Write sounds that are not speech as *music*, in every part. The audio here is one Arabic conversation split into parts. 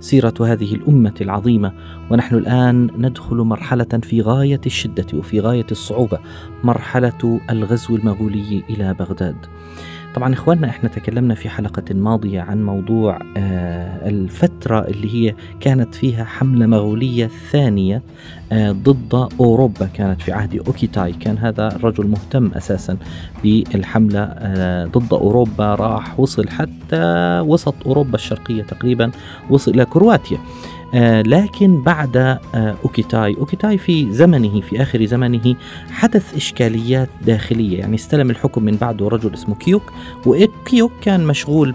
سيرة هذه الأمة العظيمة ونحن الآن ندخل مرحلة في غاية الشدة وفي غاية الصعوبة، مرحلة الغزو المغولي إلى بغداد. طبعا إخواننا إحنا تكلمنا في حلقة ماضية عن موضوع آه الفترة اللي هي كانت فيها حملة مغولية ثانية آه ضد أوروبا. كانت في عهد أوكيتاي. كان هذا الرجل مهتم أساسا بالحملة آه ضد أوروبا. راح وصل حتى وسط أوروبا الشرقية تقريبا وصل إلى كرواتيا. لكن بعد آه أوكيتاي. أوكيتاي في زمنه في آخر زمنه حدث إشكاليات داخلية. يعني استلم الحكم من بعده رجل اسمه كيوك وكيوك كان مشغول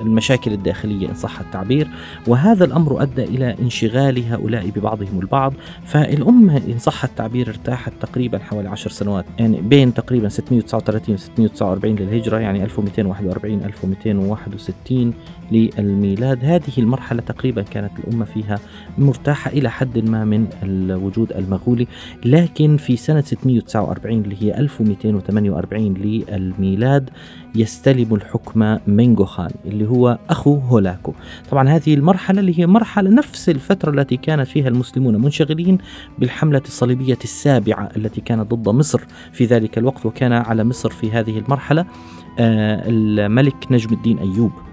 بالمشاكل الداخلية إن صح التعبير. وهذا الأمر أدى إلى انشغال هؤلاء ببعضهم البعض. فالأمة إن صح التعبير ارتاحت تقريبا حوالي عشر سنوات يعني بين تقريبا 639 و 649 للهجرة يعني 1241 1261 للميلاد. هذه المرحلة تقريبا كانت الأمة فيها مرتاحة إلى حد ما من الوجود المغولي لكن في سنة 649 اللي هي 1248 للميلاد يستلم الحكم منغو خان اللي هو أخو هولاكو. طبعا هذه المرحلة اللي هي مرحلة نفس الفترة التي كانت فيها المسلمون منشغلين بالحملة الصليبية السابعة التي كانت ضد مصر في ذلك الوقت وكان على مصر في هذه المرحلة الملك نجم الدين أيوب.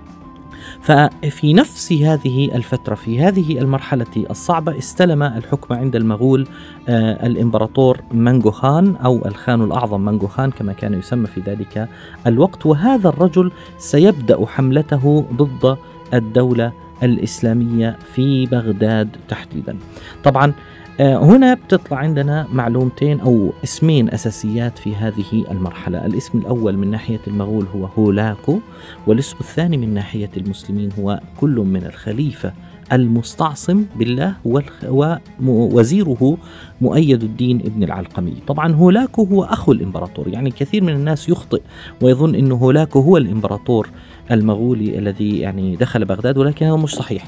ففي نفس هذه الفترة في هذه المرحلة الصعبة استلم الحكم عند المغول آه الإمبراطور منغو خان أو الخان الأعظم منغو خان كما كان يسمى في ذلك الوقت. وهذا الرجل سيبدأ حملته ضد الدولة الإسلامية في بغداد تحديدا. طبعا هنا بتطلع عندنا معلومتين أو اسمين أساسيات في هذه المرحلة، الاسم الأول من ناحية المغول هو هولاكو، والاسم الثاني من ناحية المسلمين هو كل من الخليفة المستعصم بالله ووزيره مؤيد الدين ابن العلقمي. طبعا هولاكو هو أخو الإمبراطور يعني كثير من الناس يخطئ ويظن أنه هولاكو هو الإمبراطور. المغولي الذي يعني دخل بغداد ولكن هذا مش صحيح.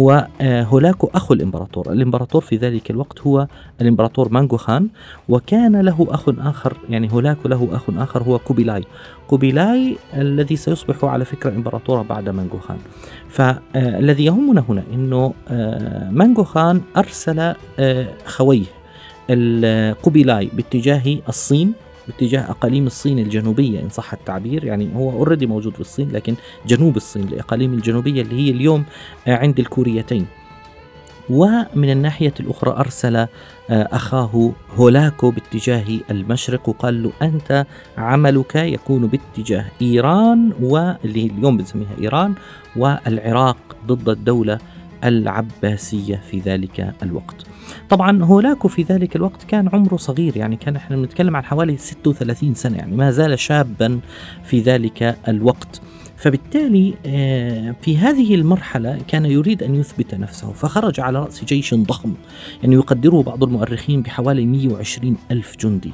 هو هولاكو أخو الإمبراطور. الإمبراطور في ذلك الوقت هو الإمبراطور مانجو خان وكان له أخ آخر يعني هولاكو له أخ آخر هو كوبيلاي. كوبيلاي الذي سيصبح على فكرة إمبراطورا بعد مانجو خان. فالذي يهمنا هنا أنه مانجو خان أرسل خويه كوبيلاي باتجاه الصين باتجاه أقاليم الصين الجنوبية إن صح التعبير. يعني هو already موجود في الصين لكن جنوب الصين الاقاليم الجنوبية اللي هي اليوم عند الكوريتين. ومن الناحية الأخرى أرسل أخاه هولاكو باتجاه المشرق وقال له أنت عملك يكون باتجاه إيران واللي اليوم بنسميها إيران والعراق ضد الدولة العباسية في ذلك الوقت. طبعا هولاكو في ذلك الوقت كان عمره صغير يعني كان إحنا بنتكلم عن حوالي 36 سنة يعني ما زال شابا في ذلك الوقت. فبالتالي في هذه المرحلة كان يريد أن يثبت نفسه فخرج على رأس جيش ضخم يعني يقدره بعض المؤرخين بحوالي 120 ألف جندي.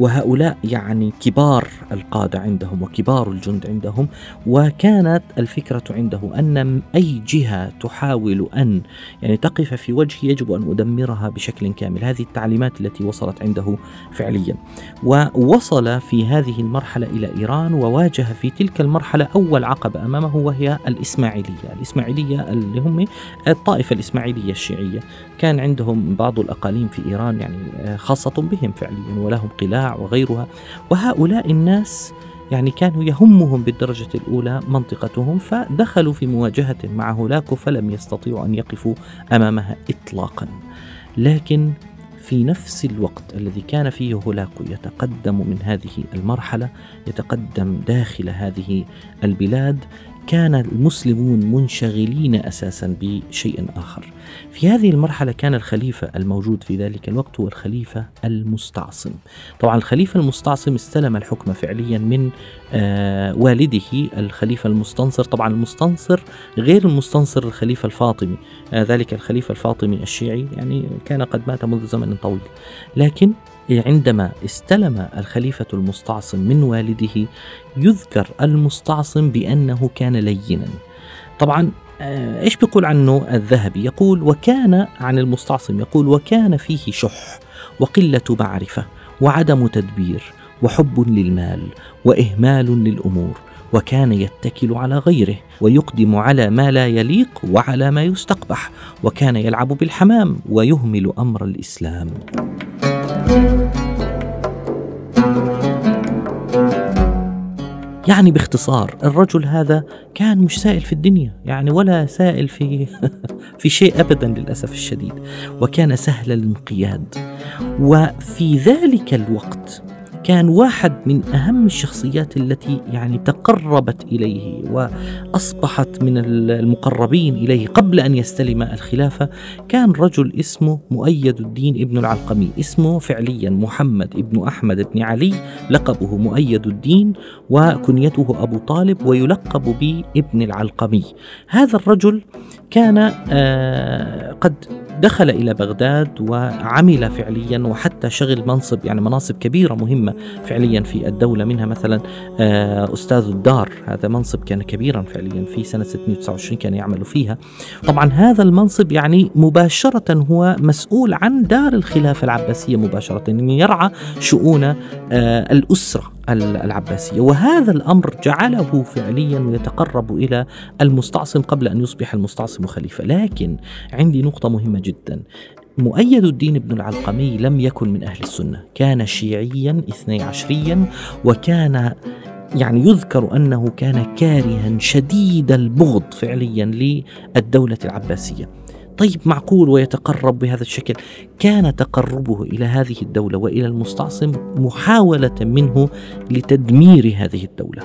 وهؤلاء يعني كبار القادة عندهم وكبار الجند عندهم وكانت الفكرة عنده أن أي جهة تحاول أن يعني تقف في وجهي يجب أن أدمرها بشكل كامل. هذه التعليمات التي وصلت عنده فعليا. ووصل في هذه المرحلة إلى إيران وواجه في تلك المرحلة أول عقبة أمامه وهي الإسماعيلية. الإسماعيلية اللي هم الطائفة الإسماعيلية الشيعية. كان عندهم بعض الأقاليم في إيران يعني خاصة بهم فعليا ولهم قلاع وغيرها. وهؤلاء الناس يعني كانوا يهمهم بالدرجة الأولى منطقتهم فدخلوا في مواجهة مع هولاكو فلم يستطيعوا أن يقفوا أمامها إطلاقا. لكن في نفس الوقت الذي كان فيه هولاكو يتقدم من هذه المرحلة يتقدم داخل هذه البلاد وكان المسلمون منشغلين أساسا بشيء آخر. في هذه المرحلة كان الخليفة الموجود في ذلك الوقت هو الخليفة المستعصم. طبعا الخليفة المستعصم استلم الحكم فعليا من آه والده الخليفة المستنصر، طبعا المستنصر غير المستنصر الخليفة الفاطمي، آه ذلك الخليفة الفاطمي الشيعي يعني كان قد مات منذ زمن طويل. لكن عندما استلم الخليفة المستعصم من والده يذكر المستعصم بأنه كان لينا. طبعا آه، إيش بيقول عنه الذهبي؟ يقول وكان عن المستعصم يقول وكان فيه شح وقلة معرفة وعدم تدبير وحب للمال وإهمال للأمور وكان يتكل على غيره ويقدم على ما لا يليق وعلى ما يستقبح وكان يلعب بالحمام ويهمل أمر الإسلام. يعني باختصار الرجل هذا كان مش سائل في الدنيا يعني ولا سائل في *laughs* في شيء ابدا للأسف الشديد وكان سهل الانقياد وفي ذلك الوقت كان واحد من أهم الشخصيات التي يعني تقربت إليه وأصبحت من المقربين إليه قبل أن يستلم الخلافة كان رجل اسمه مؤيد الدين ابن العلقمي. اسمه فعليا محمد ابن أحمد بن علي. لقبه مؤيد الدين وكنيته أبو طالب ويلقب بابن العلقمي. هذا الرجل كان آه قد دخل إلى بغداد وعمل فعليا وحتى شغل منصب يعني مناصب كبيرة مهمة فعليا في الدولة منها مثلا آه، أستاذ الدار. هذا منصب كان كبيرا فعليا في سنة 629 كان يعمل فيها. طبعا هذا المنصب يعني مباشرة هو مسؤول عن دار الخلافة العباسية مباشرة يعني يرعى شؤون آه، الأسرة. العباسية. وهذا الأمر جعله فعليا يتقرب إلى المستعصم قبل أن يصبح المستعصم خليفة. لكن عندي نقطة مهمة جدا. مؤيد الدين بن العلقمي لم يكن من أهل السنة. كان شيعيا اثني عشريا وكان يعني يذكر أنه كان كارها شديد البغض فعليا للدولة العباسية. طيب معقول ويتقرب بهذا الشكل. كان تقربه إلى هذه الدولة وإلى المستعصم محاولة منه لتدمير هذه الدولة.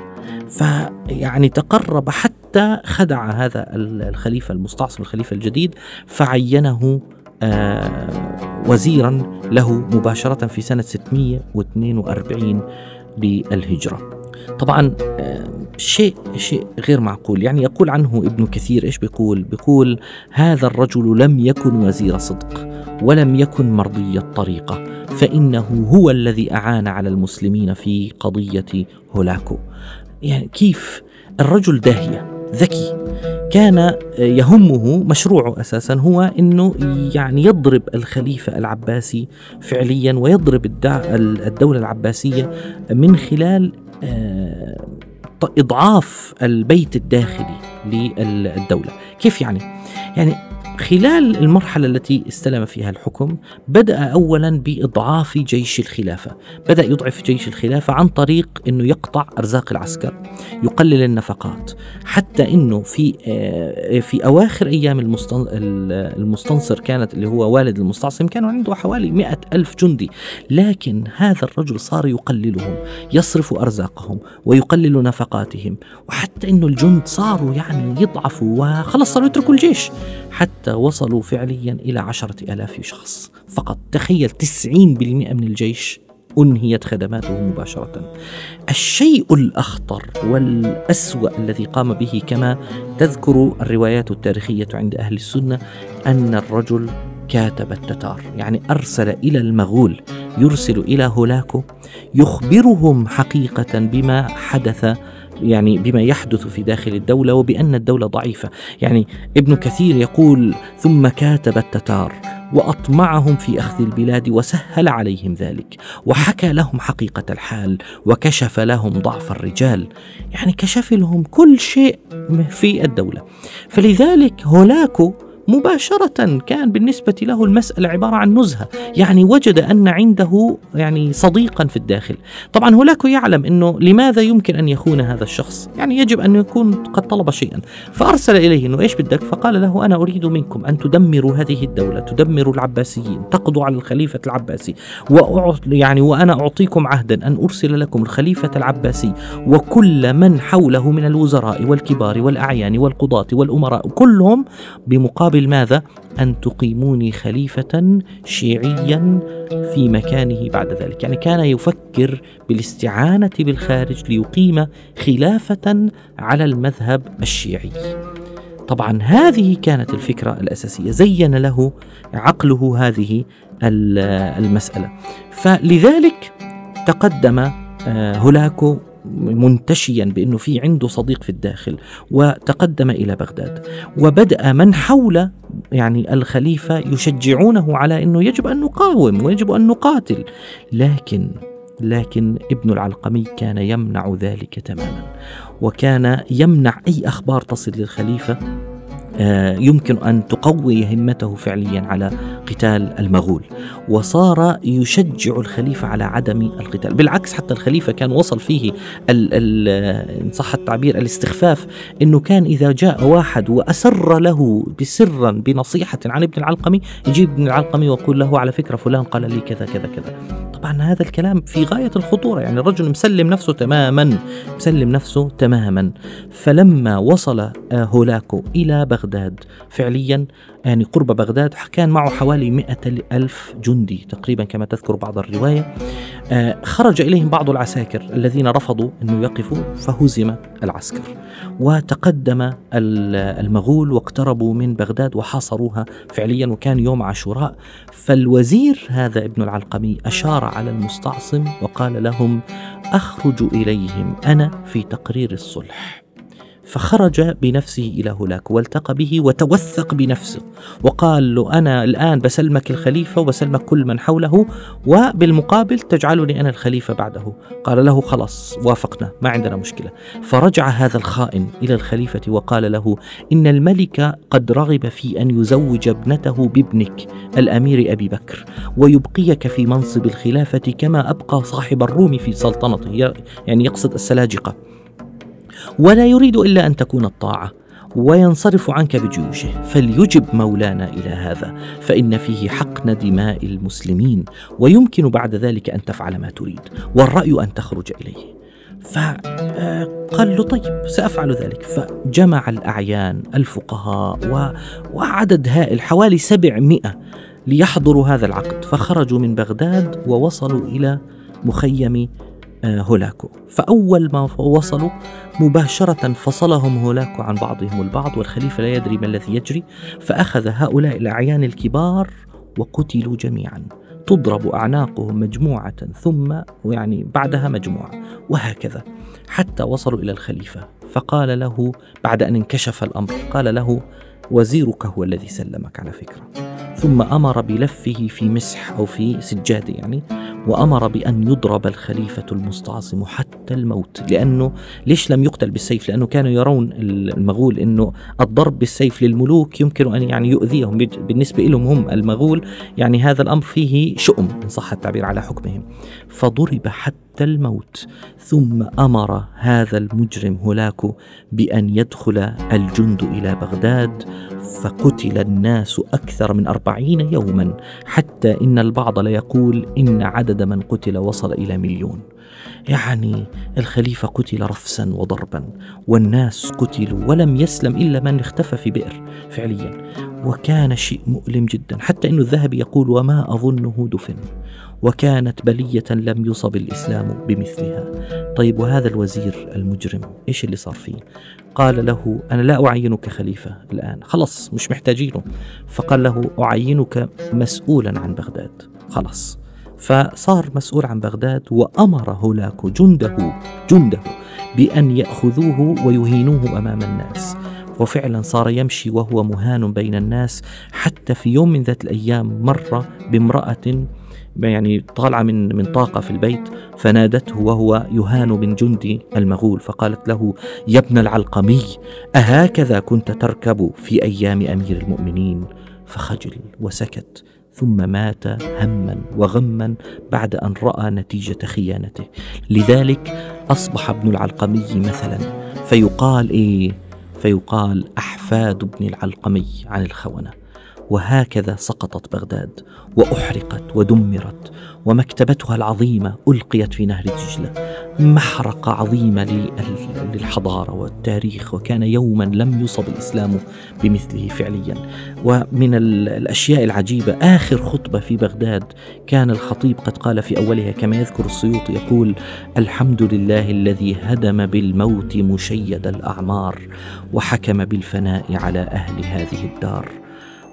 فيعني تقرب حتى خدع هذا الخليفة المستعصم الخليفة الجديد فعينه آه وزيرا له مباشرة في سنة 642 للهجره طبعا آه شيء شيء غير معقول. يعني يقول عنه ابن كثير إيش بيقول؟ بيقول هذا الرجل لم يكن وزير صدق ولم يكن مرضي الطريقة فإنه هو الذي أعان على المسلمين في قضية هولاكو. يعني كيف؟ الرجل داهية ذكي. كان يهمه مشروعه أساسا هو إنه يعني يضرب الخليفة العباسي فعليا ويضرب الدولة العباسية من خلال آه، إضعاف البيت الداخلي للدولة كيف يعني؟ يعني خلال المرحلة التي استلم فيها الحكم بدأ أولا بإضعاف جيش الخلافة. بدأ يضعف جيش الخلافة عن طريق أنه يقطع أرزاق العسكر يقلل النفقات حتى أنه في آه، في أواخر أيام المستنصر كانت اللي هو والد المستعصم كانوا عنده حوالي مئة ألف جندي. لكن هذا الرجل صار يقللهم يصرف أرزاقهم ويقلل نفقاتهم وحتى أنه الجند صاروا يعني يضعفوا وخلص صاروا يتركوا الجيش. حتى وصلوا فعليا إلى عشرة ألاف شخص. فقط تخيل تسعين بالمئة من الجيش أنهيت خدماته مباشرة. الشيء الأخطر والأسوأ الذي قام به كما تذكر الروايات التاريخية عند أهل السنة أن الرجل كاتب التتار يعني أرسل إلى المغول يرسل إلى هولاكو يخبرهم حقيقة بما حدث يعني بما يحدث في داخل الدولة وبأن الدولة ضعيفة. يعني ابن كثير يقول ثم كاتب التتار وأطمعهم في أخذ البلاد وسهل عليهم ذلك وحكى لهم حقيقة الحال وكشف لهم ضعف الرجال. يعني كشف لهم كل شيء في الدولة. فلذلك هولاكو مباشرة كان بالنسبة له المسألة عبارة عن نزهة. يعني وجد أن عنده يعني صديقا في الداخل. طبعا هولاكو يعلم أنه لماذا يمكن أن يخون هذا الشخص. يعني يجب أن يكون قد طلب شيئا. فأرسل إليه أنه إيش بدك؟ فقال له أنا أريد منكم أن تدمروا هذه الدولة تدمروا العباسيين تقضوا على الخليفة العباسي. يعني وأنا أعطيكم عهدا أن أرسل لكم الخليفة العباسي. وكل من حوله من الوزراء والكبار والأعيان والقضاة والأمراء كلهم بمقابل ماذا؟ أن تقيموني خليفة شيعيا في مكانه بعد ذلك؟ يعني كان يفكر بالاستعانة بالخارج ليقيم خلافة على المذهب الشيعي. طبعا هذه كانت الفكرة الأساسية. زين له عقله هذه المسألة. فلذلك تقدم آه، هولاكو منتشيا بأنه في عنده صديق في الداخل وتقدم إلى بغداد. وبدأ من حول يعني الخليفة يشجعونه على أنه يجب أن نقاوم ويجب أن نقاتل. لكن لكن ابن العلقمي كان يمنع ذلك تماما. وكان يمنع أي أخبار تصل للخليفة آه، يمكن أن تقوي همته فعليا على قتال المغول. وصار يشجع الخليفة على عدم القتال. بالعكس حتى الخليفة كان وصل فيه ال إن صح التعبير الاستخفاف إنه كان إذا جاء واحد وأسر له بسرا بنصيحة عن ابن العلقمي يجيب ابن العلقمي ويقول له على فكرة فلان قال لي كذا كذا كذا. طبعا هذا الكلام في غاية الخطورة. يعني الرجل مسلم نفسه تماما مسلم نفسه تماما. فلما وصل آه، هولاكو إلى بغداد بغداد. فعليا يعني قرب بغداد كان معه حوالي مئة ألف جندي تقريبا كما تذكر بعض الرواية. آه، خرج إليهم بعض العساكر الذين رفضوا أن يقفوا فهزم العسكر. وتقدم المغول واقتربوا من بغداد وحاصروها فعليا وكان يوم عاشوراء. فالوزير هذا ابن العلقمي أشار على المستعصم وقال لهم أخرج إليهم أنا في تقرير الصلح. فخرج بنفسه إلى هناك والتقى به وتوثق بنفسه وقال له أنا الآن بسلمك الخليفة وبسلمك كل من حوله وبالمقابل تجعلني أنا الخليفة بعده. قال له خلاص وافقنا ما عندنا مشكلة. فرجع هذا الخائن إلى الخليفة وقال له إن الملك قد رغب في أن يزوج ابنته بابنك الأمير أبي بكر ويبقيك في منصب الخلافة كما أبقى صاحب الروم في سلطنته يعني يقصد السلاجقة. ولا يريد إلا أن تكون الطاعة وينصرف عنك بجيوشه. فليجب مولانا إلى هذا فإن فيه حقن دماء المسلمين ويمكن بعد ذلك أن تفعل ما تريد والرأي أن تخرج إليه. فقال له طيب سأفعل ذلك. فجمع الأعيان الفقهاء وعدد هائل حوالي سبعمائة ليحضروا هذا العقد. فخرجوا من بغداد ووصلوا إلى مخيم آه، هولاكو فأول ما وصلوا مباشرة فصلهم هولاكو عن بعضهم البعض والخليفة لا يدري ما الذي يجري فأخذ هؤلاء الأعيان الكبار وقتلوا جميعا. تضرب أعناقهم مجموعة ثم يعني بعدها مجموعة وهكذا حتى وصلوا إلى الخليفة. فقال له بعد أن انكشف الأمر قال له وزيرك هو الذي سلمك على فكرة. ثم أمر بلفه في مسح أو في سجادة يعني وأمر بأن يضرب الخليفة المستعصم حتى الموت لأنه ليش لم يقتل بالسيف؟ لأنه كانوا يرون المغول أنه الضرب بالسيف للملوك يمكن أن يعني يؤذيهم. بالنسبة لهم هم المغول يعني هذا الأمر فيه شؤم إن صح التعبير على حكمهم. فضرب حتى الموت ثم أمر هذا المجرم هولاكو بأن يدخل الجند إلى بغداد فقتل الناس أكثر من أربعين يوما حتى إن البعض ليقول إن عدد من قتل وصل إلى مليون. يعني الخليفة قتل رفسا وضربا والناس قتلوا ولم يسلم إلا من اختفى في بئر فعليا. وكان شيء مؤلم جدا حتى أن الذهبي يقول وما أظنه دفن. وكانت بلية لم يصب الإسلام بمثلها. طيب وهذا الوزير المجرم إيش اللي صار فيه؟ قال له أنا لا أعينك خليفة الآن. خلص مش محتاجينه. فقال له أعينك مسؤولا عن بغداد. خلاص. فصار مسؤول عن بغداد وأمر هولاكو جنده جنده بأن يأخذوه ويهينوه أمام الناس. وفعلا صار يمشي وهو مهان بين الناس حتى في يوم من ذات الأيام مر بامرأة يعني طالعة من من طاقة في البيت فنادته وهو يهان من جندي المغول فقالت له يا ابن العلقمي أهكذا كنت تركب في أيام أمير المؤمنين؟ فخجل وسكت ثم مات هما وغما بعد أن رأى نتيجة خيانته. لذلك أصبح ابن العلقمي مثلا. فيقال إيه؟ فيقال أحفاد ابن العلقمي عن الخونة. وهكذا سقطت بغداد وأحرقت ودمرت ومكتبتها العظيمة ألقيت في نهر دجله محرقه عظيمه للحضارة والتاريخ وكان يوما لم يصب الإسلام بمثله فعليا. ومن الأشياء العجيبة آخر خطبة في بغداد كان الخطيب قد قال في أولها كما يذكر السيوطي يقول الحمد لله الذي هدم بالموت مشيد الأعمار وحكم بالفناء على أهل هذه الدار.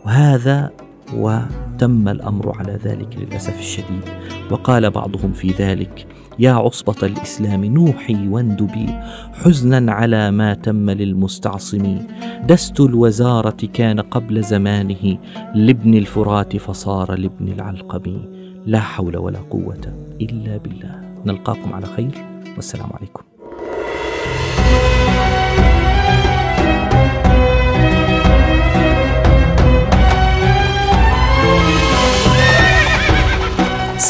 وهذا وتم الأمر على ذلك للأسف الشديد. وقال بعضهم في ذلك يا عصبة الإسلام نوحي واندبي حزنا على ما تم للمستعصم. دست الوزارة كان قبل زمانه لابن الفرات فصار لابن العلقم. لا حول ولا قوة إلا بالله. نلقاكم على خير والسلام عليكم.